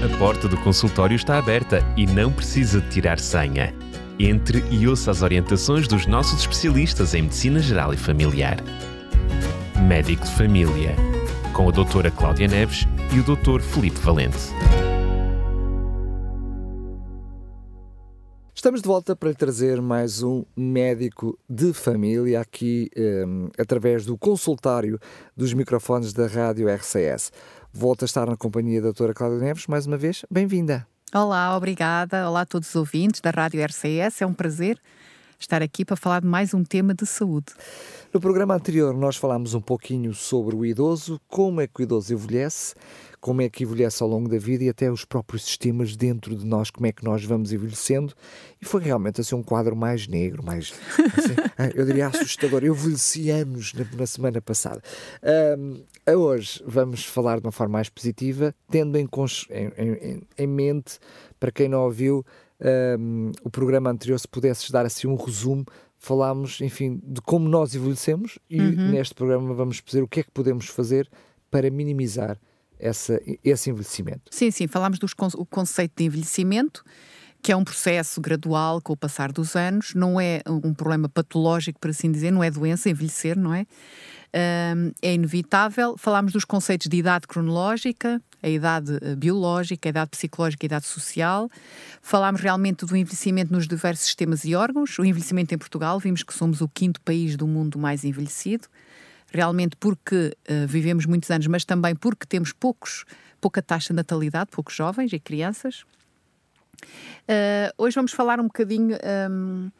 A porta do consultório está aberta e não precisa de tirar senha. Entre e ouça as orientações dos nossos especialistas em Medicina Geral e Familiar. Médico de Família, com a doutora Cláudia Neves e o doutor Felipe Valente. Estamos de volta para lhe trazer mais um médico de família aqui um, através do consultório dos microfones da Rádio RCS. Volto a estar na companhia da doutora Cláudia Neves, mais uma vez, bem-vinda. Olá, obrigada. Olá a todos os ouvintes da Rádio RCS. É um prazer estar aqui para falar de mais um tema de saúde. No programa anterior nós falámos um pouquinho sobre o idoso, como é que o idoso envelhece, como é que envelhece ao longo da vida e até os próprios sistemas dentro de nós, como é que nós vamos envelhecendo. E foi realmente assim um quadro mais negro, mais, assim, eu diria assustador. Eu envelheci anos na, na semana passada. Um, hoje vamos falar de uma forma mais positiva, tendo em, em, em mente, para quem não ouviu, um, o programa anterior, se pudesses dar assim um resumo falámos, enfim, de como nós envelhecemos e uhum. neste programa vamos dizer o que é que podemos fazer para minimizar essa, esse envelhecimento. Sim, sim, falámos do conceito de envelhecimento, que é um processo gradual com o passar dos anos, não é um problema patológico, por assim dizer, não é doença, envelhecer, não é? Um, é inevitável. Falámos dos conceitos de idade cronológica, a idade eh, biológica, a idade psicológica a idade social. Falámos realmente do envelhecimento nos diversos sistemas e órgãos. O envelhecimento em Portugal, vimos que somos o quinto país do mundo mais envelhecido realmente porque uh, vivemos muitos anos, mas também porque temos poucos, pouca taxa de natalidade, poucos jovens e crianças. Uh, hoje vamos falar um bocadinho um, ehm,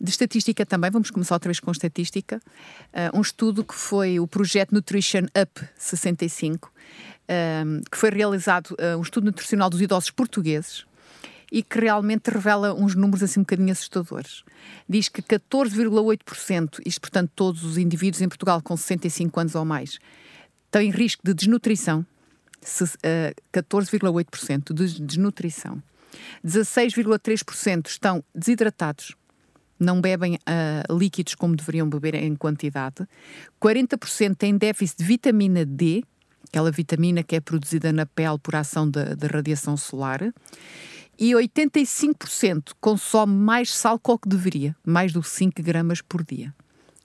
de estatística também, vamos começar outra vez com estatística. Uh, um estudo que foi o projeto Nutrition Up 65, um, ehm, que foi realizado, um estudo nutricional dos idosos portugueses, e que realmente revela uns números assim um bocadinho assustadores. Diz que 14,8%, isto portanto todos os indivíduos em Portugal com 65 anos ou mais, têm risco de desnutrição, 14,8% uh, de desnutrição. 16,3% estão desidratados, não bebem uh, líquidos como deveriam beber em quantidade. 40% têm déficit de vitamina D, aquela vitamina que é produzida na pele por ação da radiação solar e 85% consome mais sal que o que deveria, mais do 5 gramas por dia.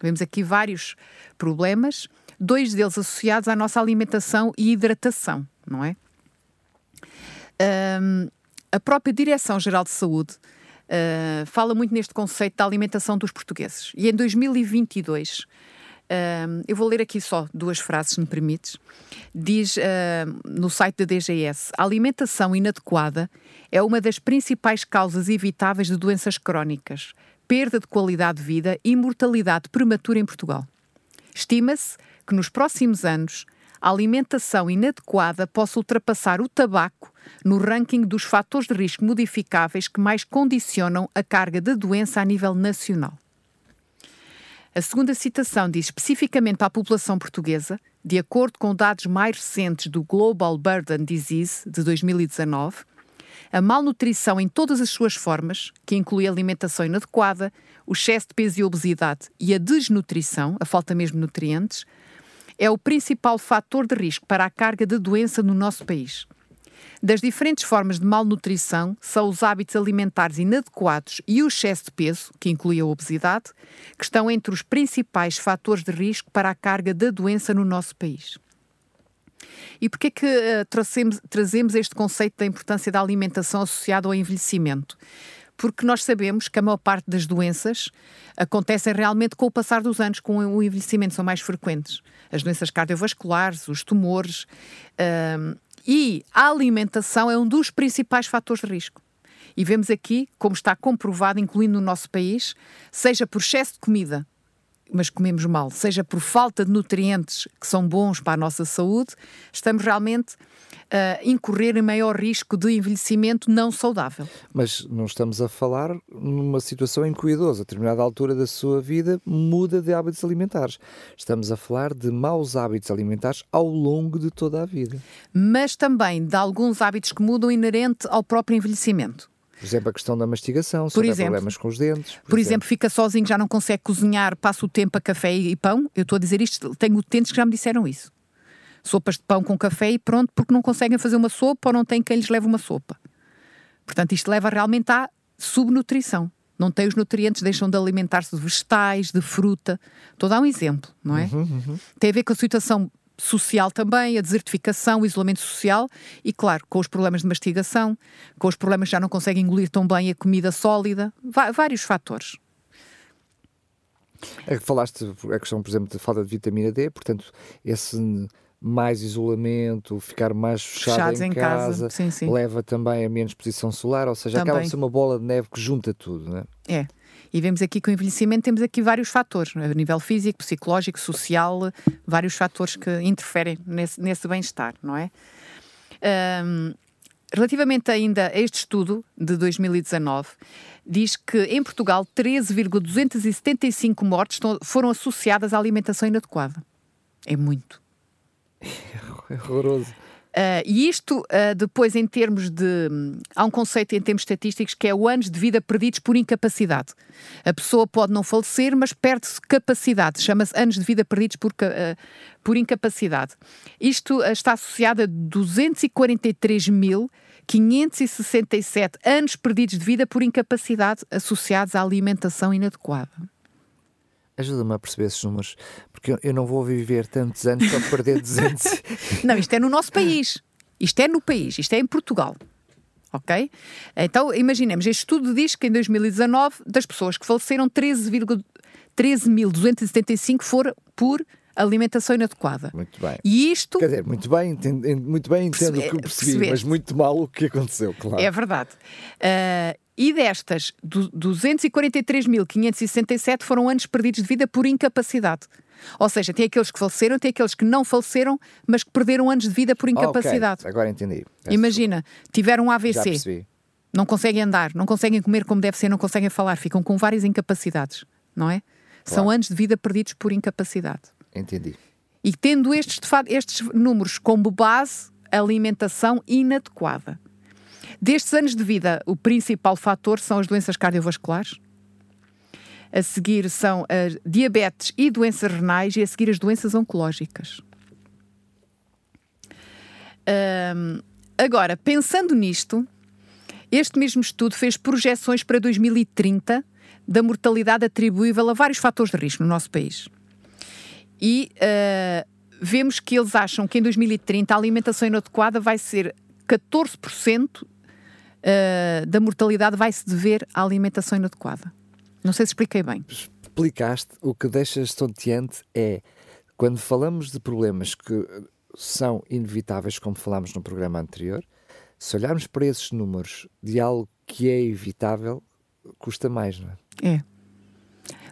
Vemos aqui vários problemas, dois deles associados à nossa alimentação e hidratação, não é? Um, a própria Direção-Geral de Saúde uh, fala muito neste conceito da alimentação dos portugueses. E em 2022 Eu vou ler aqui só duas frases, se me permites. Diz uh, no site da DGS: a alimentação inadequada é uma das principais causas evitáveis de doenças crónicas, perda de qualidade de vida e mortalidade prematura em Portugal. Estima-se que nos próximos anos a alimentação inadequada possa ultrapassar o tabaco no ranking dos fatores de risco modificáveis que mais condicionam a carga da doença a nível nacional. A segunda citação diz especificamente para a população portuguesa, de acordo com dados mais recentes do Global Burden Disease de 2019, a malnutrição em todas as suas formas, que inclui alimentação inadequada, o excesso de peso e obesidade e a desnutrição, a falta mesmo de nutrientes, é o principal fator de risco para a carga de doença no nosso país. Das diferentes formas de malnutrição são os hábitos alimentares inadequados e o excesso de peso, que inclui a obesidade, que estão entre os principais fatores de risco para a carga da doença no nosso país. E porquê é que uh, trazemos, trazemos este conceito da importância da alimentação associada ao envelhecimento? Porque nós sabemos que a maior parte das doenças acontecem realmente com o passar dos anos, com o envelhecimento, são mais frequentes. As doenças cardiovasculares, os tumores. Uh, e a alimentação é um dos principais fatores de risco. E vemos aqui, como está comprovado, incluindo no nosso país, seja por excesso de comida, mas comemos mal, seja por falta de nutrientes que são bons para a nossa saúde, estamos realmente uh, incorrer em maior risco de envelhecimento não saudável. Mas não estamos a falar numa situação em que o idoso, a determinada altura da sua vida, muda de hábitos alimentares. Estamos a falar de maus hábitos alimentares ao longo de toda a vida. Mas também de alguns hábitos que mudam inerente ao próprio envelhecimento. Por exemplo, a questão da mastigação, se por exemplo, problemas com os dentes. Por, por exemplo. exemplo. fica sozinho, já não consegue cozinhar, passa o tempo a café e pão. Eu estou a dizer isto, tenho utentes que já me disseram isso Sopas de pão com café e pronto, porque não conseguem fazer uma sopa ou não têm quem lhes leve uma sopa. Portanto, isto leva realmente à subnutrição. Não tem os nutrientes, deixam de alimentar-se de vegetais, de fruta. Estou a dar um exemplo, não é? Uhum, uhum. Tem a ver com a situação social também, a desertificação, o isolamento social e, claro, com os problemas de mastigação, com os problemas que já não conseguem engolir tão bem a comida sólida, vários fatores. É que falaste a questão, por exemplo, da falta de vitamina D, portanto, esse mais isolamento, ficar mais fechado em, em, casa, casa. Sim, sim. leva também a menos exposição solar, ou seja, também. acaba de ser uma bola de neve que junta tudo, não é? É. E vemos aqui que o envelhecimento temos aqui vários fatores, a nível físico, psicológico, social, vários fatores que interferem nesse, nesse bem-estar, não é? Um, relativamente ainda a este estudo de 2019, diz que em Portugal 13,275 mortes foram associadas à alimentação inadequada. É muito. É horroroso. Uh, e isto, uh, depois, em termos de. Um, há um conceito em termos estatísticos que é o anos de vida perdidos por incapacidade. A pessoa pode não falecer, mas perde-se capacidade. Chama-se anos de vida perdidos por, uh, por incapacidade. Isto está associado a 243.567 anos perdidos de vida por incapacidade associados à alimentação inadequada. Ajuda-me a perceber esses números, porque eu, não vou viver tantos anos para perder 200. não, isto é no nosso país. Isto é no país, isto é em Portugal. Ok? Então, imaginemos, este estudo diz que em 2019, das pessoas que faleceram, 13.275 13 foram por alimentação inadequada. Muito bem. E isto. Quer dizer, muito bem, entendo, muito bem entendo o que eu percebi, mas muito mal o que aconteceu, claro. É verdade. Uh, e destas, 243.567 foram anos perdidos de vida por incapacidade. Ou seja, tem aqueles que faleceram, tem aqueles que não faleceram, mas que perderam anos de vida por incapacidade. Okay. Agora entendi. Peço Imagina, tiveram um AVC, não conseguem andar, não conseguem comer como deve ser, não conseguem falar, ficam com várias incapacidades, não é? Claro. São anos de vida perdidos por incapacidade. Entendi. E tendo estes, estes números como base, alimentação inadequada. Destes anos de vida, o principal fator são as doenças cardiovasculares. A seguir são a diabetes e doenças renais e a seguir as doenças oncológicas. Agora, pensando nisto, este mesmo estudo fez projeções para 2030 da mortalidade atribuível a vários fatores de risco no nosso país. E uh, vemos que eles acham que em 2030 a alimentação inadequada vai ser 14% uh, da mortalidade vai se dever à alimentação inadequada. Não sei se expliquei bem. Explicaste. O que deixa estonteante é quando falamos de problemas que são inevitáveis, como falámos no programa anterior, se olharmos para esses números de algo que é evitável, custa mais, não é? É.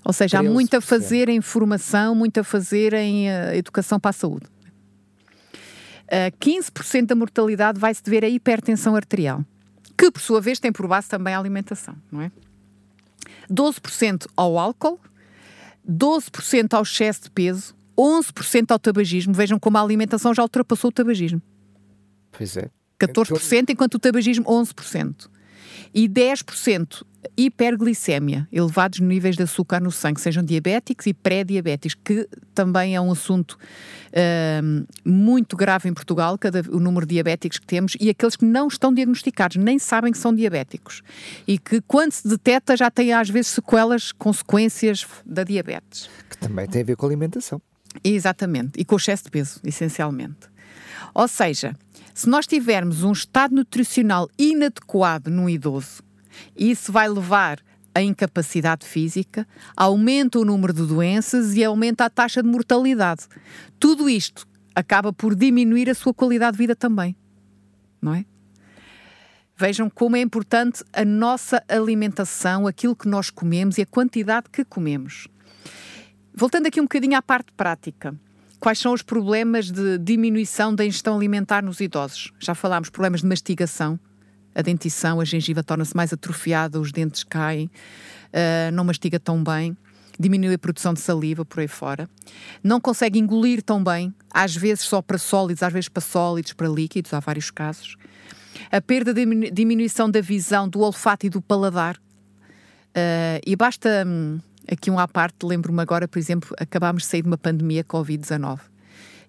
Ou seja, há muito a fazer em formação, muito a fazer em uh, educação para a saúde. Uh, 15% da mortalidade vai se dever à hipertensão arterial que por sua vez tem por base também a alimentação, não é? 12% ao álcool, 12% ao excesso de peso, 11% ao tabagismo. Vejam como a alimentação já ultrapassou o tabagismo. Pois é. 14%, enquanto o tabagismo 11%. E 10% hiperglicemia, elevados níveis de açúcar no sangue, sejam diabéticos e pré-diabéticos, que também é um assunto uh, muito grave em Portugal, cada, o número de diabéticos que temos, e aqueles que não estão diagnosticados, nem sabem que são diabéticos. E que, quando se detecta, já têm às vezes sequelas, consequências da diabetes. Que também tem a ver com a alimentação. Exatamente, e com o excesso de peso, essencialmente. Ou seja, se nós tivermos um estado nutricional inadequado no idoso, isso vai levar a incapacidade física, aumenta o número de doenças e aumenta a taxa de mortalidade. Tudo isto acaba por diminuir a sua qualidade de vida também. Não é? Vejam como é importante a nossa alimentação, aquilo que nós comemos e a quantidade que comemos. Voltando aqui um bocadinho à parte prática. Quais são os problemas de diminuição da ingestão alimentar nos idosos? Já falámos problemas de mastigação, a dentição, a gengiva torna-se mais atrofiada, os dentes caem, uh, não mastiga tão bem, diminui a produção de saliva por aí fora, não consegue engolir tão bem, às vezes só para sólidos, às vezes para sólidos, para líquidos, há vários casos. A perda de diminuição da visão, do olfato e do paladar. Uh, e basta um, aqui um à parte, lembro-me agora, por exemplo, acabámos de sair de uma pandemia Covid-19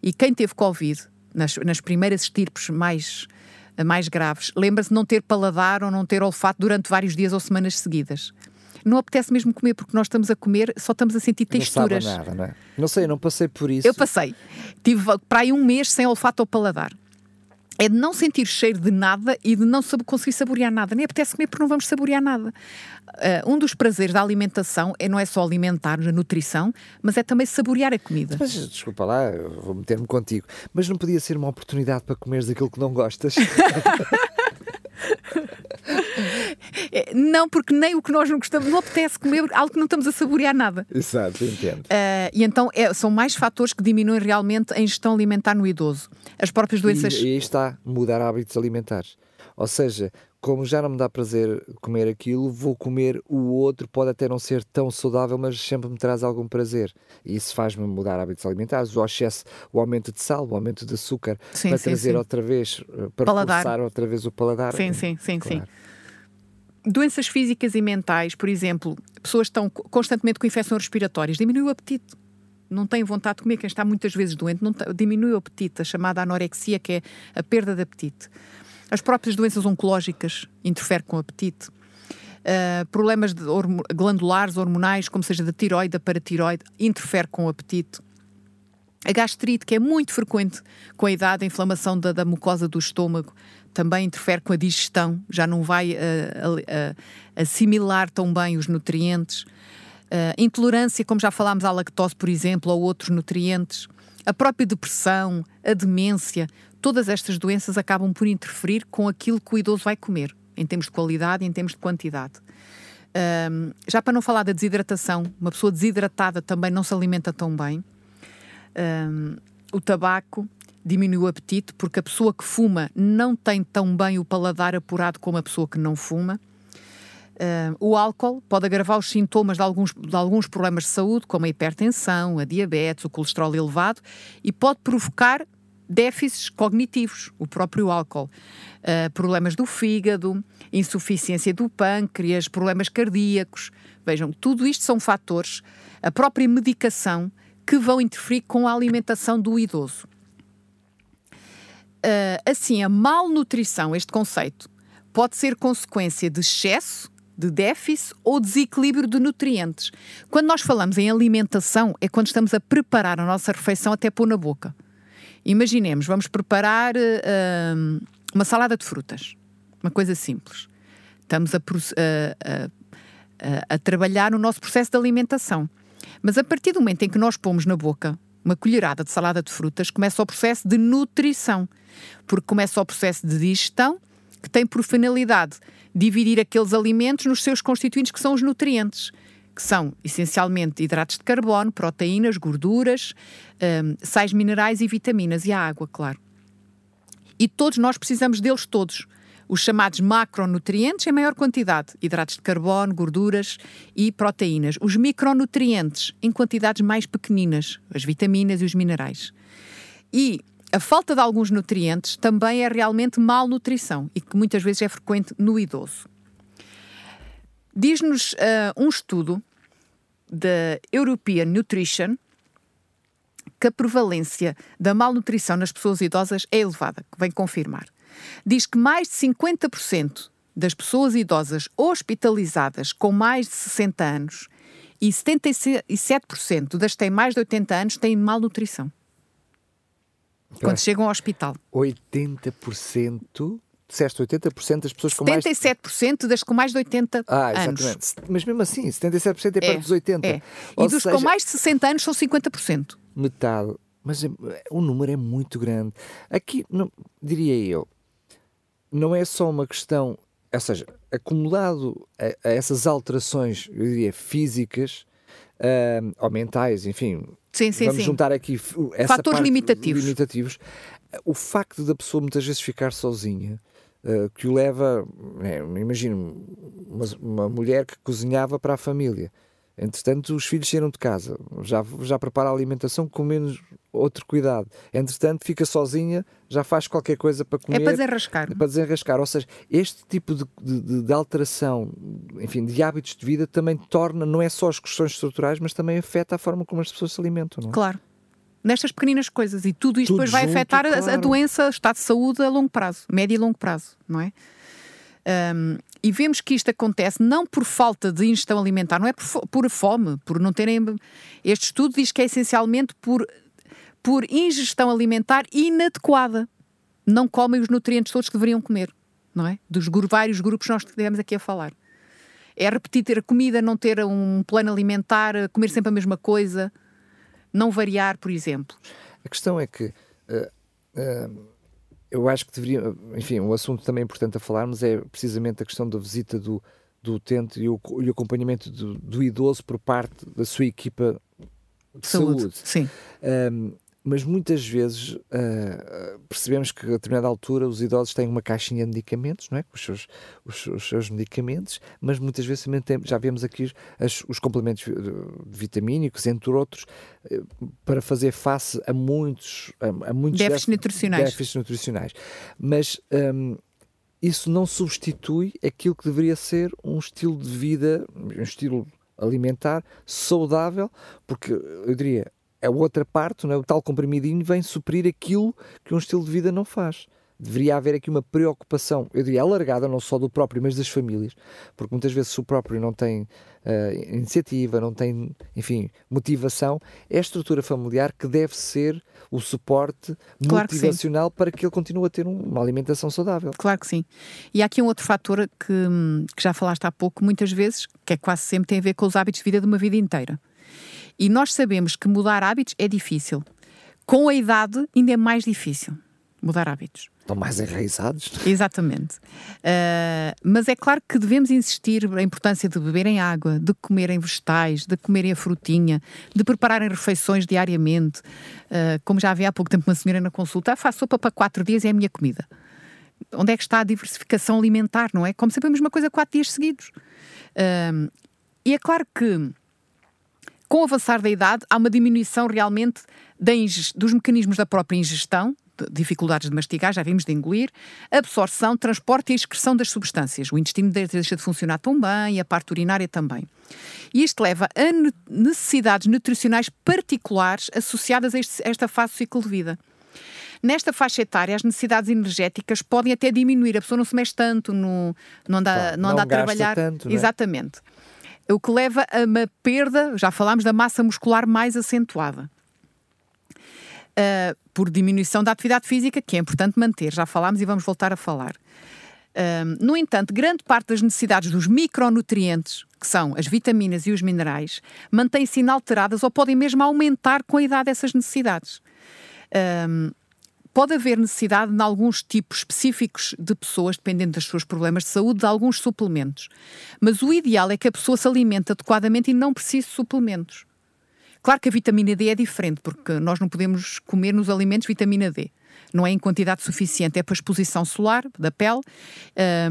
E quem teve Covid, nas, nas primeiras estirpes mais, mais graves, lembra-se de não ter paladar ou não ter olfato durante vários dias ou semanas seguidas não apetece mesmo comer, porque nós estamos a comer, só estamos a sentir texturas. Não sabe nada, não é? Não sei, não passei por isso. Eu passei. Tive para aí um mês sem olfato ou paladar é de não sentir cheiro de nada e de não conseguir saborear nada. Nem apetece comer porque não vamos saborear nada. Uh, um dos prazeres da alimentação é, não é só alimentar a nutrição, mas é também saborear a comida. Mas desculpa lá, vou meter-me contigo, mas não podia ser uma oportunidade para comeres aquilo que não gostas? É, não, porque nem o que nós não gostamos, não apetece comer algo que não estamos a saborear nada. Exato, entendo. Uh, e então é, são mais fatores que diminuem realmente a ingestão alimentar no idoso. As próprias doenças. E, e aí está, mudar hábitos alimentares. Ou seja, como já não me dá prazer comer aquilo, vou comer o outro, pode até não ser tão saudável, mas sempre me traz algum prazer. E isso faz-me mudar hábitos alimentares. O excesso, o aumento de sal, o aumento de açúcar, sim, para sim, trazer sim. outra vez, eh, para paladar. forçar outra vez o paladar. Sim, sim, sim, claro. sim. Doenças físicas e mentais, por exemplo, pessoas que estão constantemente com infecções respiratórias, diminui o apetite não tem vontade de comer, quem está muitas vezes doente, não diminui o apetite, a chamada anorexia, que é a perda de apetite. As próprias doenças oncológicas interferem com o apetite. Uh, problemas horm glandulares, hormonais, como seja da tiroide, da paratiroide, interfere com o apetite. A gastrite, que é muito frequente com a idade, a inflamação da, da mucosa do estômago, também interfere com a digestão, já não vai uh, uh, assimilar tão bem os nutrientes. intolerância, como já falámos à lactose, por exemplo, ou outros nutrientes. A própria depressão, a demência, todas estas doenças acabam por interferir com aquilo que o idoso vai comer, em termos de qualidade e em termos de quantidade. Um, já para não falar da desidratação, uma pessoa desidratada também não se alimenta tão bem. Um, o tabaco diminui o apetite porque a pessoa que fuma não tem tão bem o paladar apurado como a pessoa que não fuma. Uh, o álcool pode agravar os sintomas de alguns, de alguns problemas de saúde, como a hipertensão, a diabetes, o colesterol elevado, e pode provocar déficits cognitivos, o próprio álcool, uh, problemas do fígado, insuficiência do pâncreas, problemas cardíacos. Vejam, tudo isto são fatores, a própria medicação, que vão interferir com a alimentação do idoso. Uh, assim, a malnutrição, este conceito, pode ser consequência de excesso, de déficit ou desequilíbrio de nutrientes. Quando nós falamos em alimentação, é quando estamos a preparar a nossa refeição até pôr na boca. Imaginemos, vamos preparar uh, uma salada de frutas, uma coisa simples. Estamos a, a, trabalhar no nosso processo de alimentação. Mas a partir do momento em que nós pomos na boca uma colherada de salada de frutas, começa o processo de nutrição, porque começa o processo de digestão, que tem por finalidade dividir aqueles alimentos nos seus constituintes, que são os nutrientes que são essencialmente hidratos de carbono, proteínas, gorduras, um, sais minerais e vitaminas, e a água, claro. E todos nós precisamos deles todos. Os chamados macronutrientes em maior quantidade, hidratos de carbono, gorduras e proteínas. Os micronutrientes em quantidades mais pequeninas, as vitaminas e os minerais. E a falta de alguns nutrientes também é realmente malnutrição e que muitas vezes é frequente no idoso. Diz-nos uh, um estudo da European Nutrition que a prevalência da malnutrição nas pessoas idosas é elevada, que vem confirmar. Diz que mais de 50% das pessoas idosas hospitalizadas com mais de 60 anos e 77% das que têm mais de 80 anos têm malnutrição. Quando chegam ao hospital. 80% disseste 80% das pessoas com mais... 77% das com mais de 80 ah, exatamente. anos. Mas mesmo assim, 77% é, é perto dos 80. É. E dos seja, com mais de 60 anos são 50%. Metade. Mas é, o número é muito grande. Aqui, não, diria eu, não é só uma questão, ou seja, acumulado a, a essas alterações, eu diria, físicas uh, ou mentais, enfim, sim, sim, vamos sim. juntar aqui essa fatores limitativos. limitativos. O facto da pessoa muitas vezes ficar sozinha uh, que o leva, é, imagino, uma, uma, mulher que cozinhava para a família. Entretanto, os filhos saíram de casa, já, já prepara a alimentação com menos outro cuidado. Entretanto, fica sozinha, já faz qualquer coisa para comer. É para desenrascar. É para desenrascar. Ou seja, este tipo de, de, de, alteração, enfim, de hábitos de vida também torna, não é só as questões estruturais, mas também afeta a forma como as pessoas se alimentam. Não é? Claro. nestas pequeninas coisas. E tudo isto Tudo depois vai junto, afetar a- a, claro. doença, o estado de saúde a longo prazo, médio e longo prazo, não é? Um, e vemos que isto acontece não por falta de ingestão alimentar, não é por, por fome, por não terem. Este estudo diz que é essencialmente por, por ingestão alimentar inadequada. Não comem os nutrientes todos que deveriam comer, não é? Dos vários grupos que nós estivemos aqui a falar. É repetir ter comida, não ter um plano alimentar, comer sempre a mesma coisa, não variar, por exemplo. A questão é que eh, eh, eu acho que deveria, enfim, um assunto também importante a falarmos é precisamente a questão da visita do, do utente e o, e o acompanhamento do, do idoso por parte da sua equipa de saúde. Sim. Um, mas muitas vezes uh, percebemos que a determinada altura os idosos têm uma caixinha de medicamentos, não é? Com os seus, os, os seus medicamentos, mas muitas vezes também tem, já vemos aqui as- os complementos vi- vitamínicos, entre outros, eh, para fazer face a muitos, a, a muitos Déficits déficits- nutricionais. déficits nutricionais. Mas um, isso não substitui aquilo que deveria ser um estilo de vida, um estilo alimentar saudável, porque eu diria, a outra parte, não é? o tal comprimidinho, vem suprir aquilo que um estilo de vida não faz. Deveria haver aqui uma preocupação, eu diria alargada, não só do próprio, mas das famílias, porque muitas vezes se o próprio não tem eh, iniciativa, não tem, enfim, motivação, é a estrutura familiar que deve ser o suporte Claro que motivacional para que ele continue a ter um- uma alimentação saudável. Claro que sim. E há aqui um outro fator que, que já falaste há pouco, muitas vezes, que é quase sempre tem a ver com os hábitos de vida de uma vida inteira. E nós sabemos que mudar hábitos é difícil. Com a idade, ainda é mais difícil mudar hábitos. Estão mais enraizados. Exatamente. Ah, mas é claro que devemos insistir na importância de beberem água, de comerem vegetais, de comerem a frutinha, de prepararem refeições diariamente. Ah, como já havia há pouco tempo uma senhora na consulta, ah, faço sopa para quatro dias e é a minha comida. Onde é que está a diversificação alimentar, não é? Como sempre a mesma coisa quatro dias seguidos. Ah, e é claro que com o avançar da idade, há uma diminuição realmente dos mecanismos da própria ingestão, de- dificuldades de mastigar, já vimos de engolir, absorção, transporte e excreção das substâncias. O intestino de- deixa de funcionar tão bem, a parte urinária também. E isto leva a ne- necessidades nutricionais particulares associadas a este- esta fase do ciclo de vida. Nesta faixa etária, as necessidades energéticas podem até diminuir, a pessoa não se mexe tanto, no, não anda, Claro, não anda não a trabalhar. tanto, não é? O que leva a uma perda, já falámos, da massa muscular mais acentuada. Ah, por diminuição da atividade física, que é importante manter, já falámos e vamos voltar a falar. Ah, no entanto, grande parte das necessidades dos micronutrientes, que são as vitaminas e os minerais, mantêm-se inalteradas ou podem mesmo aumentar com a idade dessas necessidades. Ah, pode haver necessidade, em alguns tipos específicos de pessoas, dependendo dos seus problemas de saúde, de alguns suplementos. Mas o ideal é que a pessoa se alimente adequadamente e não precise de suplementos. Claro que a vitamina D é diferente, porque nós não podemos comer nos alimentos vitamina D. Não é em quantidade suficiente, é para a exposição solar da pele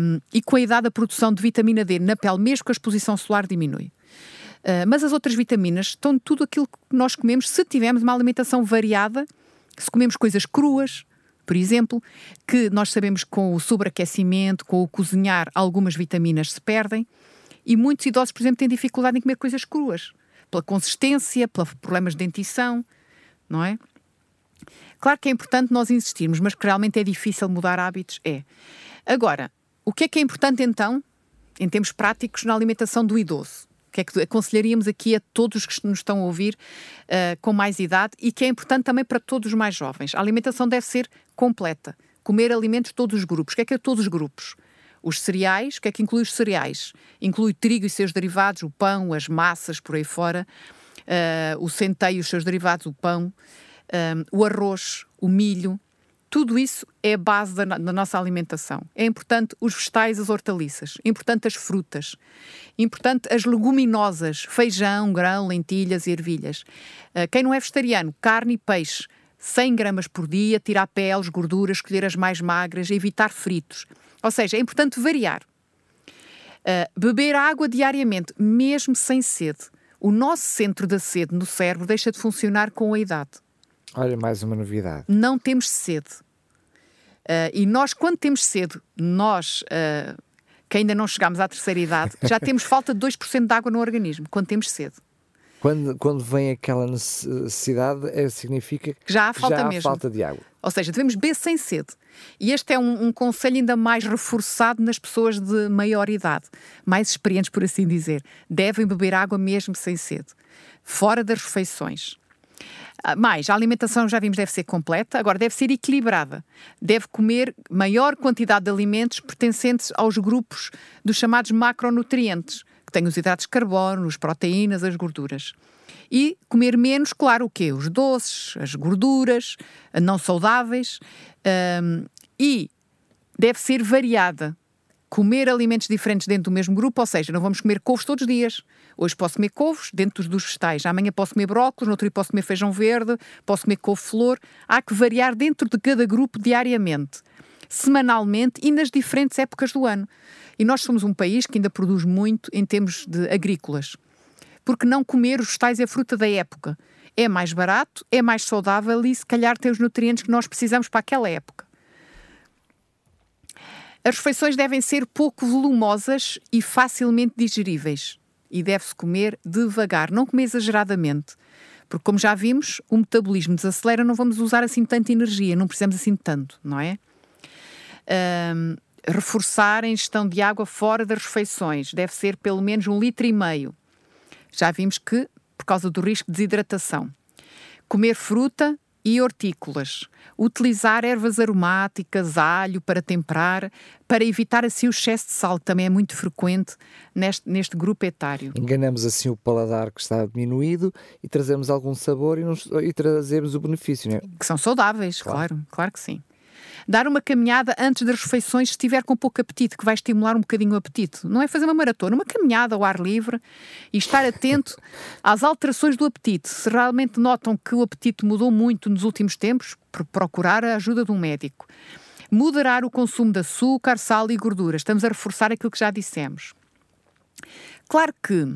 hum, e com a idade a produção de vitamina D na pele, mesmo que a exposição solar diminui. Uh, mas as outras vitaminas estão tudo aquilo que nós comemos se tivermos uma alimentação variada, se comemos coisas cruas, por exemplo, que nós sabemos que com o sobreaquecimento, com o cozinhar, algumas vitaminas se perdem. E muitos idosos, por exemplo, têm dificuldade em comer coisas cruas, pela consistência, pelos problemas de dentição, não é? Claro que é importante nós insistirmos, mas que realmente é difícil mudar hábitos, é. Agora, o que é que é importante então, em termos práticos, na alimentação do idoso? Que é que aconselharíamos aqui a todos que nos estão a ouvir uh, com mais idade e que é importante também para todos os mais jovens? A alimentação deve ser completa. Comer alimentos de todos os grupos. O que é que é todos os grupos? Os cereais, o que é que inclui os cereais? Inclui trigo e seus derivados, o pão, as massas, por aí fora, uh, o centeio e os seus derivados, o pão, um, o arroz, o milho. Tudo isso é a base da, da, nossa alimentação. É importante os vegetais, as hortaliças, é importante as frutas, é importante as leguminosas, feijão, grão, lentilhas e ervilhas. Uh, quem não é vegetariano, carne e peixe, 100 gramas por dia, tirar peles, gorduras, escolher as mais magras, evitar fritos. Ou seja, é importante variar. Uh, beber água diariamente, mesmo sem sede. O nosso centro da sede no cérebro deixa de funcionar com a idade. Olha, mais uma novidade. Não temos sede. Uh, e nós, quando temos sede, nós, uh, que ainda não chegámos à terceira idade, já temos falta de 2% de água no organismo, quando temos sede. Quando, quando vem aquela necessidade, é, significa que já há falta já há mesmo. falta de água. Ou seja, devemos beber sem sede. E este é um, um conselho ainda mais reforçado nas pessoas de maior idade, mais experientes, por assim dizer. Devem beber água mesmo sem sede, fora das refeições. Ah, mais, a alimentação, já vimos, deve ser completa, agora deve ser equilibrada. Deve comer maior quantidade de alimentos pertencentes aos grupos dos chamados macronutrientes, que têm os hidratos de carbono, as proteínas, as gorduras. E comer menos, claro, o quê? Os doces, as gorduras, não saudáveis. Um, e deve ser variada. Comer alimentos diferentes dentro do mesmo grupo, ou seja, não vamos comer couves todos os dias. Hoje posso comer couves dentro dos vegetais, amanhã posso comer brócolis, no outro dia posso comer feijão verde, posso comer couve-flor. Há que variar dentro de cada grupo diariamente, semanalmente e nas diferentes épocas do ano. E nós somos um país que ainda produz muito em termos de agrícolas. Porque não comer os vegetais e a fruta da época? É mais barato, é mais saudável e se calhar tem os nutrientes que nós precisamos para aquela época. As refeições devem ser pouco volumosas e facilmente digeríveis. E deve-se comer devagar, não comer exageradamente. Porque, como já vimos, o metabolismo desacelera, não vamos usar assim tanta energia, não precisamos assim tanto, não é? Um, reforçar a ingestão de água fora das refeições, deve ser pelo menos um litro e meio. Já vimos que, por causa do risco de desidratação. Comer fruta e hortícolas. Utilizar ervas aromáticas, alho para temperar, para evitar assim o excesso de sal, que também é muito frequente neste, neste grupo etário. Enganamos assim o paladar que está diminuído e trazemos algum sabor e, nos, e trazemos o benefício, não é? Que são saudáveis, claro, claro, claro que sim. Dar uma caminhada antes das refeições se estiver com pouco apetite, que vai estimular um bocadinho o apetite. Não é fazer uma maratona, uma caminhada ao ar livre e estar atento às alterações do apetite. Se realmente notam que o apetite mudou muito nos últimos tempos, procurar a ajuda de um médico. Moderar o consumo de açúcar, sal e gordura. Estamos a reforçar aquilo que já dissemos. Claro que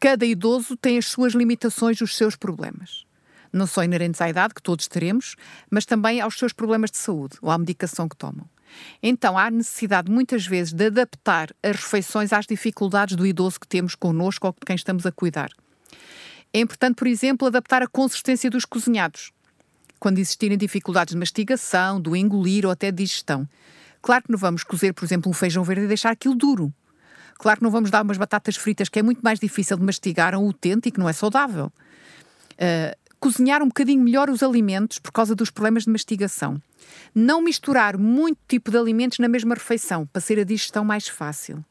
cada idoso tem as suas limitações, os seus problemas não só inerentes à idade, que todos teremos, mas também aos seus problemas de saúde ou à medicação que tomam. Então, há necessidade muitas vezes de adaptar as refeições às dificuldades do idoso que temos connosco ou de quem estamos a cuidar. É importante, por exemplo, adaptar a consistência dos cozinhados, quando existirem dificuldades de mastigação, do engolir ou até de digestão. Claro que não vamos cozer, por exemplo, um feijão verde e deixar aquilo duro. Claro que não vamos dar umas batatas fritas que é muito mais difícil de mastigar a um utente e que não é saudável. Uh, cozinhar um bocadinho melhor os alimentos por causa dos problemas de mastigação. Não misturar muito tipo de alimentos na mesma refeição, para ser a digestão mais fácil.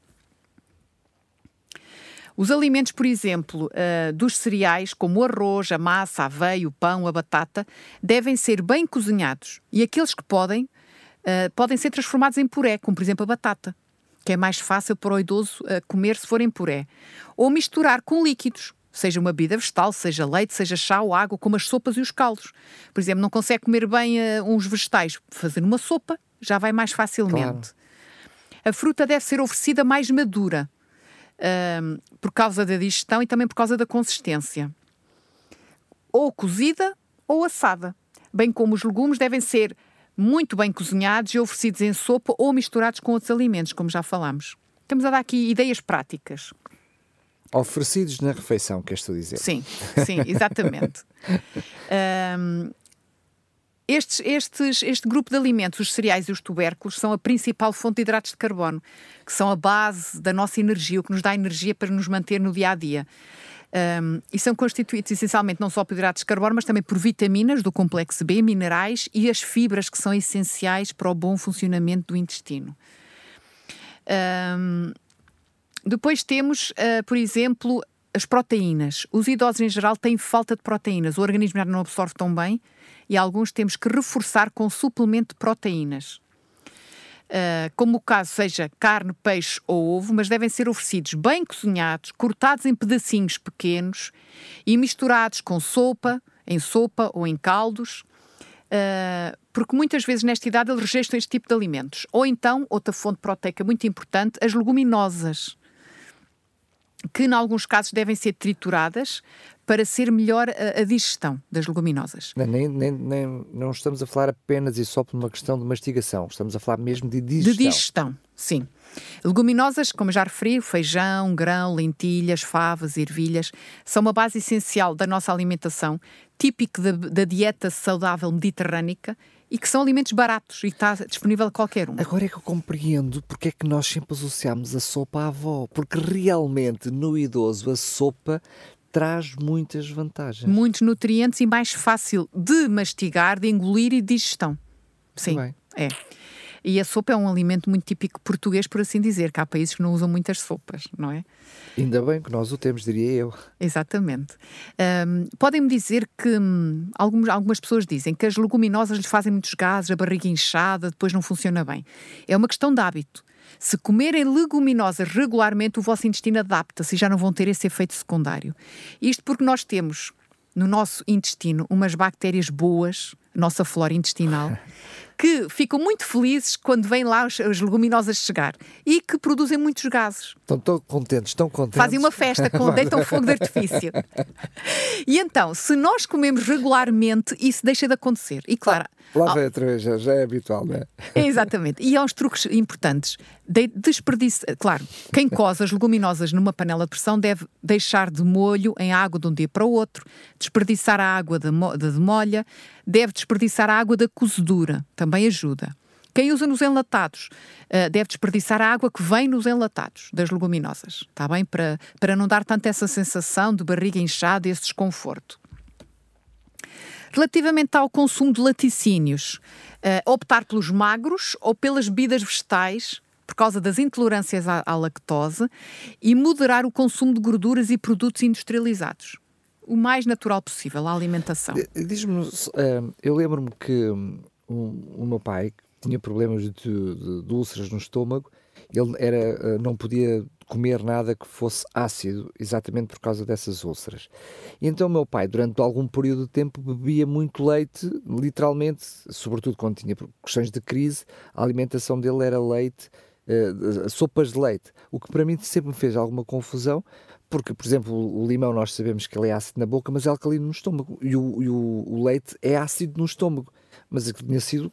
Os alimentos, por exemplo, uh, dos cereais, como o arroz, a massa, a aveia, o pão, a batata, devem ser bem cozinhados. E aqueles que podem, uh, podem ser transformados em puré, como por exemplo a batata, que é mais fácil para o idoso uh, comer se for em puré. Ou misturar com líquidos, seja uma bebida vegetal, seja leite, seja chá ou água, como as sopas e os caldos. Por exemplo, não consegue comer bem uh, uns vegetais, fazer uma sopa já vai mais facilmente. Claro. A fruta deve ser oferecida mais madura, uh, por causa da digestão e também por causa da consistência. Ou cozida ou assada. Bem como os legumes devem ser muito bem cozinhados e oferecidos em sopa ou misturados com outros alimentos, como já falámos. Estamos a dar aqui ideias práticas. Oferecidos na refeição, queres tu dizer? Sim, sim, exatamente. um, estes, estes, este grupo de alimentos, os cereais e os tubérculos, são a principal fonte de hidratos de carbono, que são a base da nossa energia, o que nos dá energia para nos manter no dia a dia. Um, e são constituídos essencialmente não só por hidratos de carbono, mas também por vitaminas do complexo B, minerais e as fibras que são essenciais para o bom funcionamento do intestino. Um, depois temos, uh, por exemplo, as proteínas. Os idosos em geral têm falta de proteínas, o organismo já não absorve tão bem e alguns temos que reforçar com suplemento de proteínas. Uh, como o caso seja carne, peixe ou ovo, mas devem ser oferecidos bem cozinhados, cortados em pedacinhos pequenos e misturados com sopa, em sopa ou em caldos, uh, porque muitas vezes nesta idade eles rejeitam este tipo de alimentos. Ou então, outra fonte proteica muito importante, as leguminosas que, em alguns casos, devem ser trituradas para ser melhor a, a digestão das leguminosas. Não, nem, nem, nem, não estamos a falar apenas e só por uma questão de mastigação, estamos a falar mesmo de digestão. De digestão, sim. Leguminosas, como já referi, feijão, grão, lentilhas, favas, ervilhas, são uma base essencial da nossa alimentação, típico da, da dieta saudável mediterrânica e que são alimentos baratos e está disponível a qualquer um. Agora é que eu compreendo porque é que nós sempre associamos a sopa à avó, porque realmente no idoso a sopa traz muitas vantagens. Muitos nutrientes e mais fácil de mastigar, de engolir e de digestão. Sim, é. E a sopa é um alimento muito típico português, por assim dizer, que há países que não usam muitas sopas, não é? Ainda bem que nós o temos, diria eu. Exatamente. Um, Podem-me dizer que hum, algumas, algumas pessoas dizem que as leguminosas lhes fazem muitos gases, a barriga inchada, depois não funciona bem. É uma questão de hábito. Se comerem leguminosas regularmente, o vosso intestino adapta-se e já não vão ter esse efeito secundário. Isto porque nós temos no nosso intestino umas bactérias boas, nossa flora intestinal, que ficam muito felizes quando vêm lá as, as leguminosas chegar e que produzem muitos gases. Estão tão contentes, estão contentes. Fazem uma festa, com, deitam fogo de artifício. E então, se nós comemos regularmente, isso deixa de acontecer. E claro. Lá vem outra vez, já, é habitual, não é? Exatamente. E há uns truques importantes. De, desperdício, claro, quem coze as leguminosas numa panela de pressão deve deixar de molho em água de um dia para o outro, desperdiçar a água da de, de molha, deve desperdiçar a água da cozedura, também ajuda. Quem usa nos enlatados uh, deve desperdiçar a água que vem nos enlatados das leguminosas, está bem? Para, para não dar tanto essa sensação de barriga inchada e esse desconforto. Relativamente ao consumo de laticínios, uh, optar pelos magros ou pelas bebidas vegetais por causa das intolerâncias à, à lactose e moderar o consumo de gorduras e produtos industrializados o mais natural possível, a alimentação. Diz-me, uh, eu lembro-me que um, o meu pai tinha problemas de, de, de, úlceras no estômago, ele era, não podia comer nada que fosse ácido, exatamente por causa dessas úlceras. E então meu pai, durante algum período de tempo, bebia muito leite, literalmente, sobretudo quando tinha questões de crise, a alimentação dele era leite, sopas de leite, o que para mim sempre me fez alguma confusão, porque, por exemplo, o limão nós sabemos que ele é ácido na boca, mas é alcalino no estômago, e o, e o, o leite é ácido no estômago mas aquilo tinha sido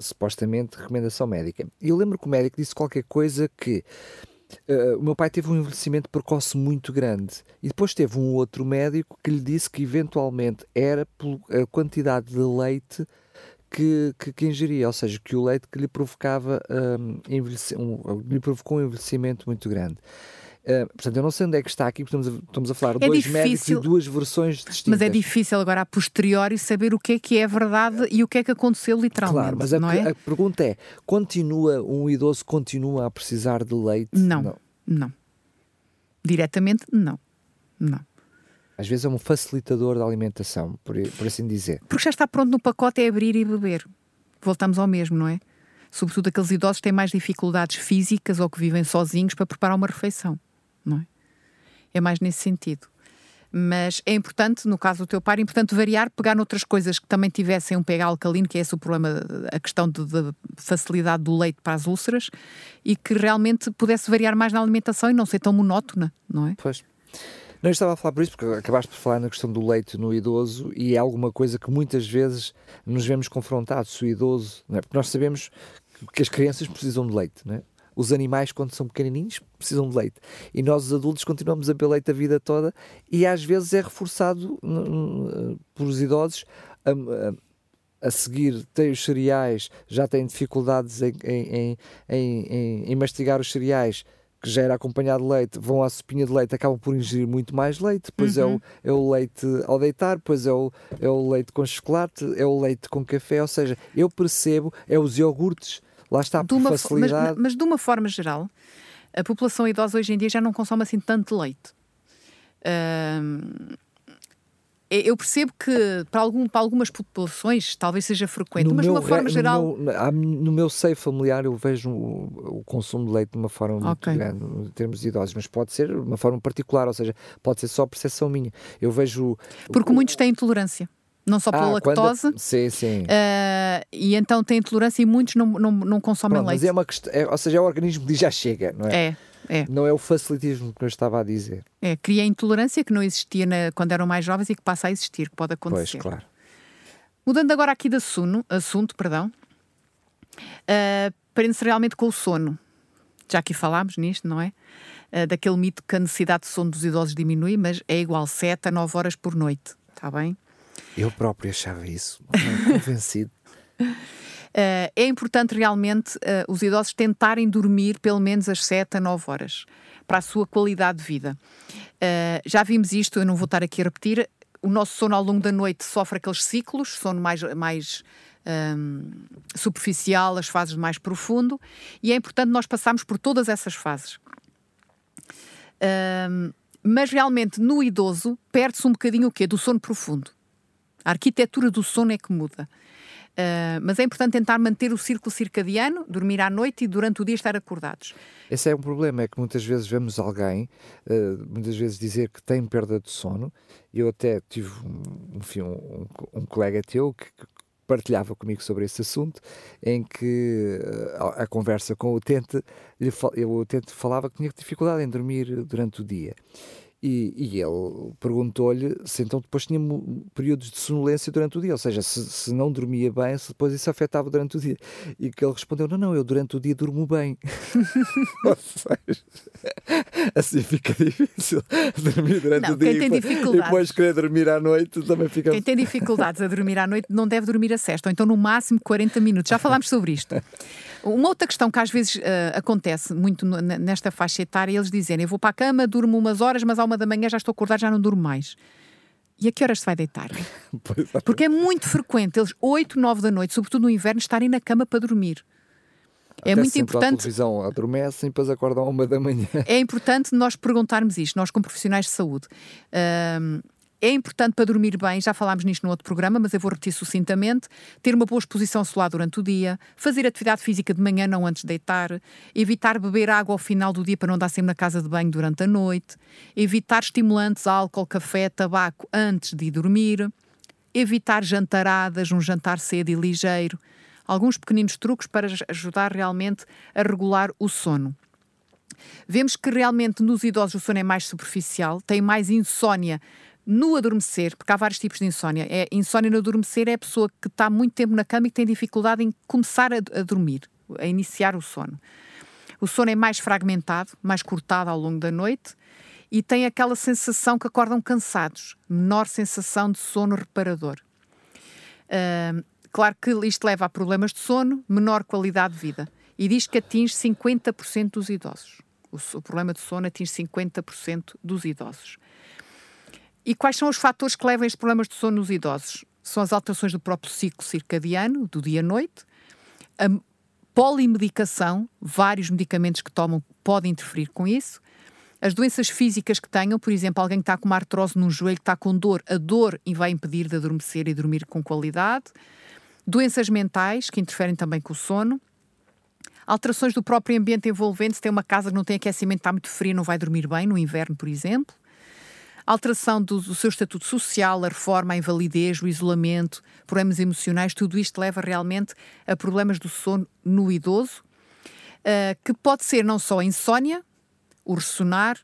supostamente recomendação médica. E eu lembro que o médico disse qualquer coisa que Uh, o meu pai teve um envelhecimento precoce muito grande e depois teve um outro médico que lhe disse que eventualmente era a quantidade de leite que, que, que, ingeria, ou seja, que o leite que lhe provocava um, um, lhe provocou um envelhecimento muito grande. Uh, portanto, eu não sei onde é que está aqui, porque estamos a, estamos a falar de é dois difícil, médicos e duas versões distintas. Mas é difícil agora a posteriori saber o que é que é verdade e o que é que aconteceu literalmente. Claro, mas a, não é? a pergunta é: continua, um idoso continua a precisar de leite? Não, não. não. Diretamente, não. Não. Às vezes é um facilitador da alimentação, por, por assim dizer. Porque já está pronto no pacote, é abrir e beber. Voltamos ao mesmo, não é? Sobretudo aqueles idosos que têm mais dificuldades físicas ou que vivem sozinhos para preparar uma refeição não é? É mais nesse sentido. Mas é importante, no caso do teu pai, é importante variar, pegar noutras coisas que também tivessem um pH alcalino, que é esse o problema, a questão de facilidade do leite para as úlceras, e que realmente pudesse variar mais na alimentação e não ser tão monótona, não é? Pois. Não, eu estava a falar por isso, porque acabaste por falar na questão do leite no idoso e é alguma coisa que muitas vezes nos vemos confrontados, o idoso, é? porque nós sabemos que as crianças precisam de leite, não é? Os animais, quando são pequenininhos, precisam de leite. E nós, os adultos, continuamos a beber leite a vida toda e às vezes é reforçado por os idosos a, a, a seguir, têm os cereais, já têm dificuldades em, em, em, em, mastigar os cereais que já era acompanhado de leite, vão à sopinha de leite, acabam por ingerir muito mais leite, depois uhum. é, o, é o leite ao deitar, depois é o, é o leite com chocolate, é o leite com café, ou seja, eu percebo, é os iogurtes Lá está, por facilidade. Mas, mas, de uma forma geral, a população idosa hoje em dia já não consome assim tanto leite. Eu percebo que para, algum, para algumas populações talvez seja frequente, no mas de uma forma geral. No meu, no meu seio familiar eu vejo o, o, consumo de leite de uma forma muito okay. grande, em termos de idosos, mas pode ser de uma forma particular, ou seja, pode ser só percepção minha. Eu vejo. Porque o, muitos têm intolerância não só pela ah, lactose. Quando... Sim, sim. Uh, e então tem intolerância e muitos não, não, não consomem Pronto, leite. Mas é uma questão, é, ou seja, é o organismo que diz já chega, não é? É. É. Não é o facilitismo que eu estava a dizer. É, cria intolerância que não existia na, quando eram mais jovens e que passa a existir, que pode acontecer. Pois, claro. Mudando agora aqui de assunto, assunto perdão, uh, prende-se realmente com o sono. Já aqui falámos nisto, não é? Uh, daquele mito que a necessidade de sono dos idosos diminui, mas é igual 7 a 9 horas por noite. Está bem? Eu próprio achava isso, convencido. Uh, é importante realmente uh, os idosos tentarem dormir pelo menos as 7 a 9 horas para a sua qualidade de vida. Uh, já vimos isto, eu não vou estar aqui a repetir. O nosso sono ao longo da noite sofre aqueles ciclos, sono mais, mais um, superficial, as fases mais profundo, e é importante nós passarmos por todas essas fases. Um, mas realmente no idoso perde-se um bocadinho o quê? Do sono profundo. A arquitetura do sono é que muda. Uh, mas é importante tentar manter o círculo circadiano, dormir à noite e durante o dia estar acordados. Esse é um problema, é que muitas vezes vemos alguém, uh, muitas vezes dizer que tem perda de sono. Eu até tive um, enfim, um, um colega teu que, que, partilhava comigo sobre esse assunto, em que uh, a, a, conversa com o utente, ele, o utente falava que tinha dificuldade em dormir durante o dia. E, e ele perguntou-lhe se então depois tinha períodos de sonolência durante o dia, ou seja, se, se, não dormia bem, se depois isso afetava durante o dia. E que ele respondeu: Não, não, eu durante o dia durmo bem. ou seja, assim fica difícil dormir durante não, o dia quem tem e depois querer dormir à noite também fica. Quem tem dificuldades a dormir à noite não deve dormir a sexta, ou então no máximo 40 minutos. Já falámos sobre isto. Uma outra questão que às vezes uh, acontece muito nesta faixa etária, eles dizem: Eu vou para a cama, durmo umas horas, mas à uma da manhã já estou acordado, já não durmo mais. E a que horas se vai deitar? É. Porque é muito frequente eles, 8, 9 da noite, sobretudo no inverno, estarem na cama para dormir. É Até é muito importante. A televisão adormecem e depois acordam a uma da manhã. É importante nós perguntarmos isto, nós como profissionais de saúde. É importante para dormir bem, já falámos nisto no outro programa, mas eu vou repetir sucintamente: ter uma boa exposição solar durante o dia, fazer atividade física de manhã, não antes de deitar, evitar beber água ao final do dia para não dar sempre na casa de banho durante a noite, evitar estimulantes, álcool, café, tabaco antes de ir dormir, evitar jantaradas, um jantar cedo e ligeiro. Alguns pequeninos truques para ajudar realmente a regular o sono. Vemos que realmente nos idosos o sono é mais superficial, tem mais insônia no adormecer, porque há vários tipos de insónia. É, insónia no adormecer é a pessoa que está muito tempo na cama e que tem dificuldade em começar a, a dormir, a iniciar o sono. O sono é mais fragmentado, mais cortado ao longo da noite e tem aquela sensação que acordam cansados, menor sensação de sono reparador. Uh, claro que isto leva a problemas de sono, menor qualidade de vida. E diz que atinge 50% dos idosos. O, o problema de sono atinge 50% dos idosos. E quais são os fatores que levam a estes problemas de sono nos idosos? São as alterações do próprio ciclo circadiano, do dia-noite, a polimedicação, vários medicamentos que tomam podem interferir com isso, as doenças físicas que tenham, por exemplo, alguém que está com uma artrose no joelho, que está com dor, a dor vai impedir de adormecer e dormir com qualidade, doenças mentais que interferem também com o sono, alterações do próprio ambiente envolvente, se tem uma casa que não tem aquecimento, está muito frio, não vai dormir bem, no inverno, por exemplo, alteração do, do, seu estatuto social, a reforma, a invalidez, o isolamento, problemas emocionais, tudo isto leva realmente a problemas do sono no idoso, uh, que pode ser não só a insónia, o ressonar,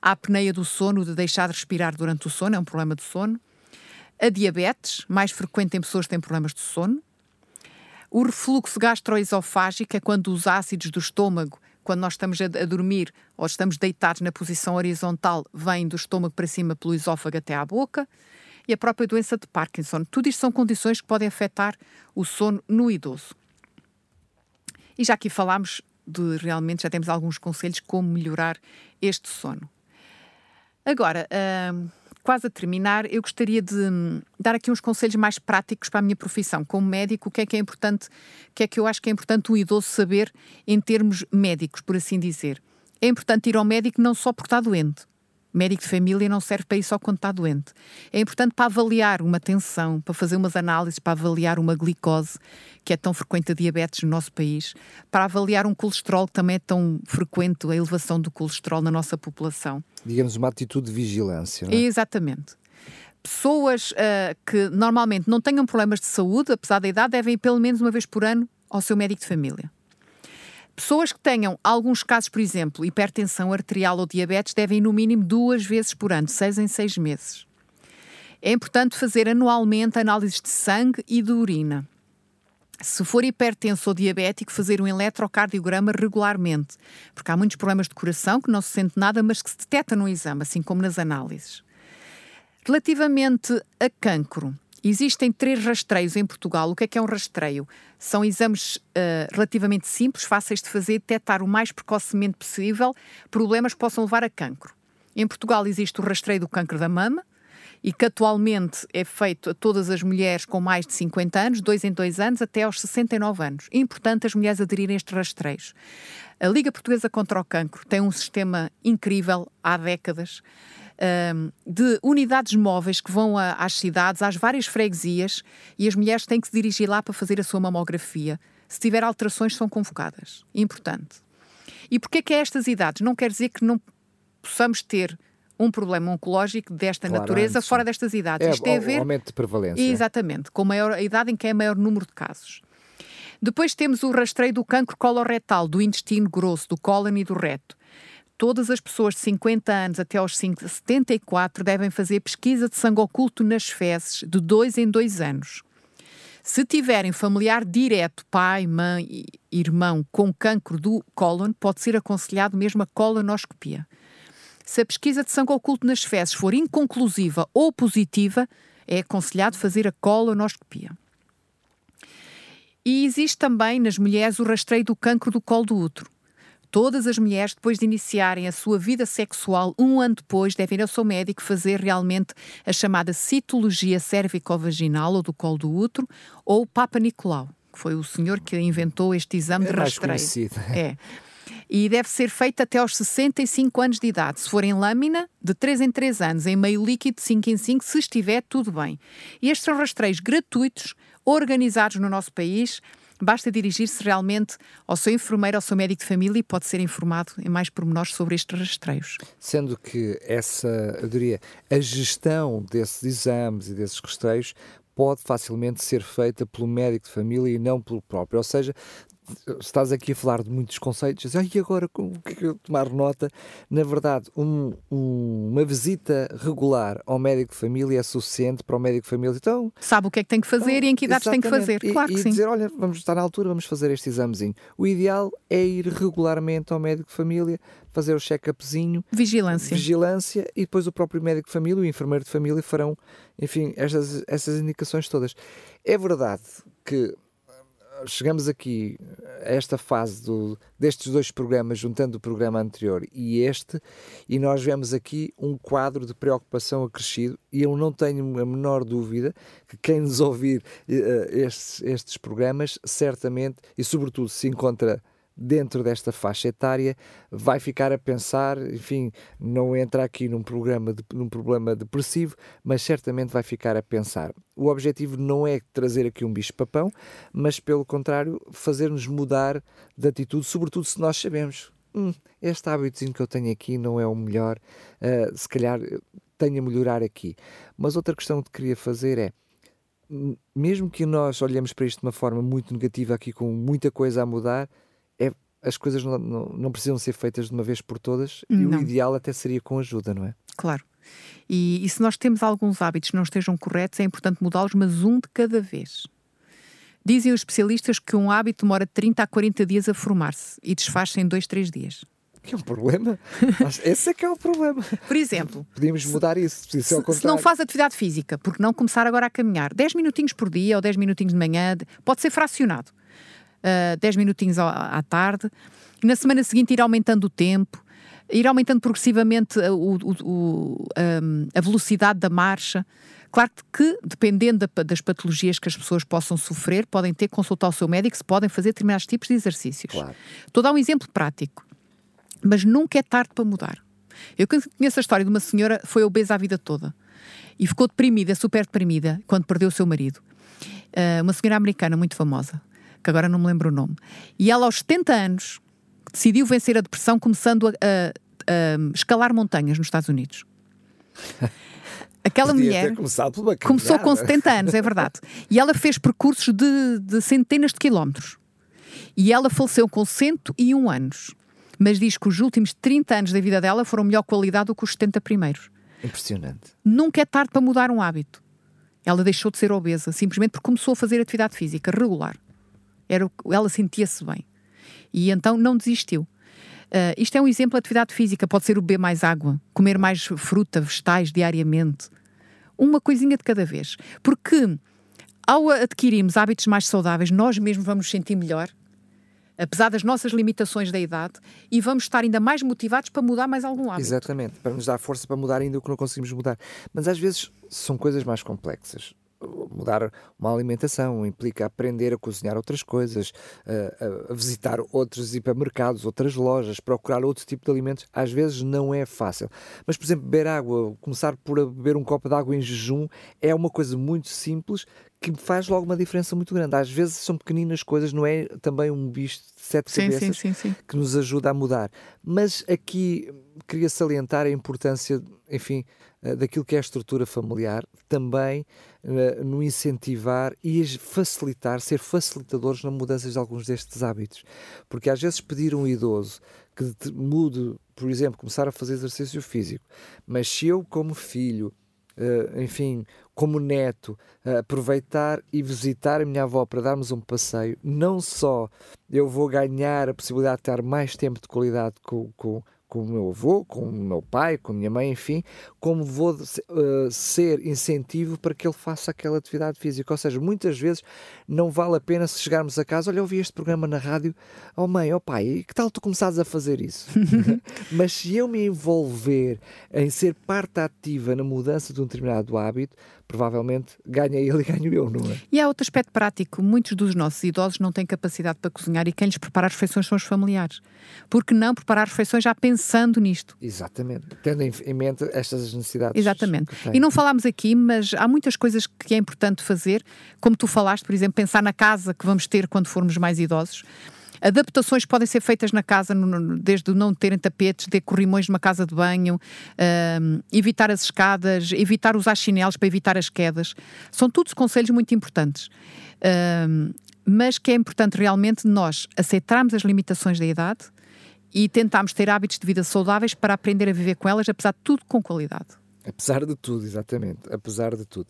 a apneia do sono, de deixar de respirar durante o sono, é um problema de sono, a diabetes, mais frequente em pessoas que têm problemas de sono, o refluxo gastroesofágico, é quando os ácidos do estômago quando nós estamos a, a, dormir ou estamos deitados na posição horizontal, vem do estômago para cima pelo esófago até à boca. E a própria doença de Parkinson. Tudo isto são condições que podem afetar o sono no idoso. E já aqui falámos de realmente, já temos alguns conselhos como melhorar este sono. Agora, hum, quase a terminar, eu gostaria de hum, dar aqui uns conselhos mais práticos para a minha profissão. Como médico, o que é que é importante, o que é que eu acho que é importante o idoso saber em termos médicos, por assim dizer. É importante ir ao médico não só porque está doente, médico de família não serve para isso só quando está doente. É importante para avaliar uma tensão, para fazer umas análises, para avaliar uma glicose, que é tão frequente a diabetes no nosso país, para avaliar um colesterol, que também é tão frequente a elevação do colesterol na nossa população. Digamos, uma atitude de vigilância. É? Exatamente. Pessoas uh, que normalmente não tenham problemas de saúde, apesar da idade, devem ir pelo menos uma vez por ano ao seu médico de família Pessoas que tenham alguns casos, por exemplo, hipertensão arterial ou diabetes, devem no mínimo duas vezes por ano, seis em seis meses. É importante fazer anualmente análises de sangue e de urina. Se for hipertenso ou diabético, fazer um eletrocardiograma regularmente, porque há muitos problemas de coração que não se sente nada, mas que se detecta no exame, assim como nas análises. Relativamente a cancro, Existem três rastreios em Portugal. O que é que é um rastreio? São exames uh, relativamente simples, fáceis de fazer, detectar o mais precocemente possível problemas que possam levar a cancro. Em Portugal existe o rastreio do cancro da mama, e que atualmente é feito a todas as mulheres com mais de 50 anos, dois em dois anos, até aos 69 anos. É importante as mulheres aderirem a estes rastreios. A Liga Portuguesa contra o Cancro tem um sistema incrível há décadas de unidades móveis que vão às cidades, às várias freguesias, e as mulheres têm que se dirigir lá para fazer a sua mamografia. Se tiver alterações, são convocadas. Importante. E porquê que é estas idades? Não quer dizer que não possamos ter um problema oncológico desta claro, natureza antes. fora destas idades. É, Isto tem a ver. Aumento de prevalência. Exatamente, com maior, a idade em que é maior número de casos. Depois temos o rastreio do cancro coloretal, do intestino grosso, do cólon e do reto todas as pessoas de 50 anos até aos 74 devem fazer pesquisa de sangue oculto nas fezes de dois em dois anos. Se tiverem familiar direto, pai, mãe, irmão, com cancro do cólon, pode ser aconselhado mesmo a colonoscopia. Se a pesquisa de sangue oculto nas fezes for inconclusiva ou positiva, é aconselhado fazer a colonoscopia. E existe também nas mulheres o rastreio do cancro do colo do útero. Todas as mulheres, depois de iniciarem a sua vida sexual, um ano depois, devem ir ao seu médico fazer realmente a chamada citologia cervicovaginal ou do colo do útero ou Papa Nicolau, que foi o senhor que inventou este exame é de rastreio. Conhecido. É. E deve ser feita até aos 65 anos de idade. Se for em lâmina, de 3 em 3 anos. Em meio líquido, de 5 em 5, se estiver tudo bem. E estes são rastreios gratuitos, organizados no nosso país Basta dirigir-se realmente ao seu enfermeiro, ao seu médico de família e pode ser informado em mais pormenores sobre estes rastreios. Sendo que essa, eu diria, a gestão desses exames e desses rastreios pode facilmente ser feita pelo médico de família e não pelo próprio. Ou seja, estás aqui a falar de muitos conceitos, e agora o que é que eu tomar nota? Na verdade, um, um, uma visita regular ao médico de família é suficiente para o médico de família. Então, Sabe o que é que tem que fazer então, e em que idades tem que fazer. E, claro e que sim. dizer, olha, vamos estar na altura, vamos fazer este examezinho. O ideal é ir regularmente ao médico de família, fazer o check-upzinho. Vigilância. Vigilância e depois o próprio médico de família, o enfermeiro de família farão, enfim, estas, estas indicações todas. É verdade que chegamos aqui a esta fase do, destes dois programas, juntando o programa anterior e este, e nós vemos aqui um quadro de preocupação acrescido, e eu não tenho a menor dúvida que quem nos ouvir uh, estes, estes programas, certamente, e sobretudo se encontra dentro desta faixa etária vai ficar a pensar, enfim, não entra aqui num programa de, num problema depressivo, mas certamente vai ficar a pensar. O objetivo não é trazer aqui um bicho-papão, mas pelo contrário, fazer-nos mudar de atitude, sobretudo se nós sabemos. Hum, este hábitozinho que eu tenho aqui não é o melhor, uh, se calhar tenho a melhorar aqui. Mas outra questão que queria fazer é, mesmo que nós olhemos para isto de uma forma muito negativa, aqui com muita coisa a mudar, as coisas não, não, não, precisam ser feitas de uma vez por todas não. e o ideal até seria com ajuda, não é? Claro. E, e se nós temos alguns hábitos que não estejam corretos, é importante mudá-los, mas um de cada vez. Dizem os especialistas que um hábito demora 30 a 40 dias a formar-se e desfaz-se em 2, 3 dias. Que é um problema. Esse é que é o problema. Por exemplo, podíamos mudar isso. Se, se, se, não faz atividade física, porque não começar agora a caminhar 10 minutinhos por dia ou 10 minutinhos de manhã, pode ser fracionado uh, eh, 10 minutinhos à, tarde, e na semana seguinte ir aumentando o tempo, ir aumentando progressivamente a, o, o, a, velocidade da marcha. Claro que, dependendo das patologias que as pessoas possam sofrer, podem ter que consultar o seu médico se podem fazer determinados tipos de exercícios. Claro. Estou a dar um exemplo prático, mas nunca é tarde para mudar. Eu conheço a história de uma senhora que foi obesa a vida toda e ficou deprimida, super deprimida, quando perdeu o seu marido. Uh, uma senhora americana muito famosa que agora não me lembro o nome. E ela, aos 70 anos, decidiu vencer a depressão começando a, a, a escalar montanhas nos Estados Unidos. Aquela mulher começou com 70 anos, é verdade. E ela fez percursos de, de centenas de quilómetros. E ela faleceu com 101 anos, mas diz que os últimos 30 anos da vida dela foram melhor qualidade do que os 70 primeiros. Impressionante. Nunca é tarde para mudar um hábito. Ela deixou de ser obesa, simplesmente porque começou a fazer atividade física regular. Era, ela sentia-se bem. E então não desistiu. Uh, isto é um exemplo de atividade física. Pode ser o beber mais água, comer mais fruta, vegetais diariamente. Uma coisinha de cada vez. Porque ao adquirirmos hábitos mais saudáveis, nós mesmos vamos sentir melhor, apesar das nossas limitações da idade, e vamos estar ainda mais motivados para mudar mais algum hábito. Exatamente, para nos dar força para mudar ainda o que não conseguimos mudar. Mas às vezes são coisas mais complexas mudar uma alimentação, implica aprender a cozinhar outras coisas, a, a, visitar outros hipermercados, outras lojas, procurar outro tipo de alimentos. Às vezes não é fácil. Mas, por exemplo, beber água, começar por beber um copo de água em jejum é uma coisa muito simples que faz logo uma diferença muito grande. Às vezes são pequeninas coisas, não é também um bicho de sete sim, cabeças sim, sim, que nos ajuda a mudar. Mas aqui queria salientar a importância, enfim, eh, daquilo que é a estrutura familiar, também uh, no incentivar e facilitar, ser facilitadores na mudança de alguns destes hábitos. Porque às vezes pedir um idoso que mude, por exemplo, começar a fazer exercício físico, mas se eu, como filho, Uh, enfim, como neto, uh, aproveitar e visitar a minha avó para darmos um passeio, não só eu vou ganhar a possibilidade de ter mais tempo de qualidade com, com, com o meu avô, com o meu pai, com a minha mãe, enfim, como vou uh, ser incentivo para que ele faça aquela atividade física. Ou seja, muitas vezes não vale a pena se chegarmos a casa, olha, eu ouvi este programa na rádio, oh mãe, oh pai, que tal tu começares a fazer isso? Mas se eu me envolver em ser parte ativa na mudança de um determinado hábito, provavelmente ganha ele e ganho eu, não é? E há outro aspecto prático. Muitos dos nossos idosos não têm capacidade para cozinhar e quem lhes prepara as refeições são os familiares. Por que não preparar refeições já pensando nisto? Exatamente. Tendo em mente estas necessidades. Exatamente. E não falámos aqui, mas há muitas coisas que é importante fazer, como tu falaste, por exemplo, pensar na casa que vamos ter quando formos mais idosos. Adaptações podem ser feitas na casa, desde não terem tapetes, ter corrimões numa casa de banho, um, evitar as escadas, evitar usar chinelos para evitar as quedas. São todos conselhos muito importantes. Um, mas que é importante realmente nós aceitarmos as limitações da idade e tentarmos ter hábitos de vida saudáveis para aprender a viver com elas, apesar de tudo com qualidade. Apesar de tudo, exatamente. Apesar de tudo.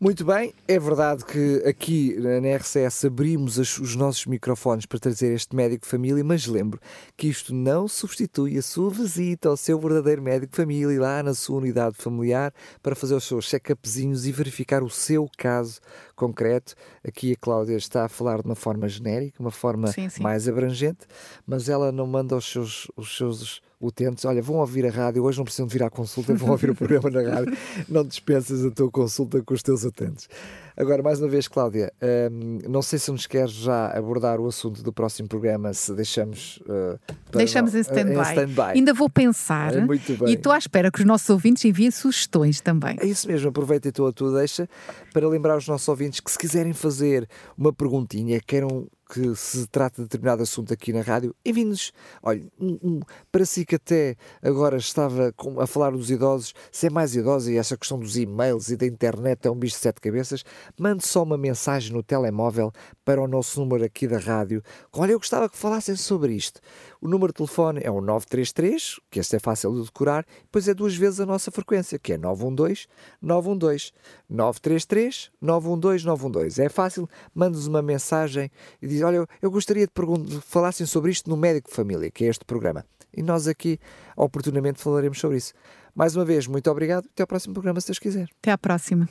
Muito bem, é verdade que aqui na RCS abrimos os nossos microfones para trazer este médico de família, mas lembro que isto não substitui a sua visita ao seu verdadeiro médico de família lá na sua unidade familiar para fazer os seus check-upzinhos e verificar o seu caso concreto. Aqui a Cláudia está a falar de uma forma genérica, uma forma sim, sim. mais abrangente, mas ela não manda os seus, os seus utentes, olha, vão ouvir a rádio, hoje não precisam de vir à consulta, vão ouvir o programa na rádio, não dispensas a tua consulta com os teus utentes. Agora, mais uma vez, Cláudia, hum, não sei se nos queres já abordar o assunto do próximo programa, se deixamos. Uh, deixamos em stand-by. Stand Ainda vou pensar. É, muito bem. E estou à espera que os nossos ouvintes enviem sugestões também. É isso mesmo, aproveita então a tua deixa para lembrar os nossos ouvintes que se quiserem fazer uma perguntinha, queiram que se trata de determinado assunto aqui na rádio, envie-nos. Olha, um, um, para si que até agora estava com, a falar dos idosos, se é mais idosa e essa questão dos e-mails e da internet é um bicho de sete cabeças, mande só uma mensagem no telemóvel para o nosso número aqui da rádio. Olha, eu gostava que falassem sobre isto. O número de telefone é o 933, que este é fácil de decorar, depois é duas vezes a nossa frequência, que é 912 912 933 912 912. É fácil, mande-nos uma mensagem e diz: Olha, eu gostaria de que falassem sobre isto no Médico de Família, que é este programa. E nós aqui, oportunamente, falaremos sobre isso. Mais uma vez, muito obrigado. Até ao próximo programa, se Deus quiser. Até à próxima.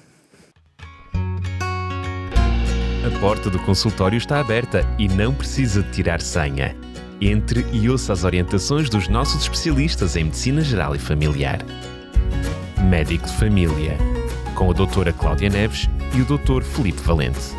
A porta do consultório está aberta e não precisa de tirar senha. Entre e ouça as orientações dos nossos especialistas em Medicina Geral e Familiar. Médico de Família, com a doutora Cláudia Neves e o Dr. Felipe Valente.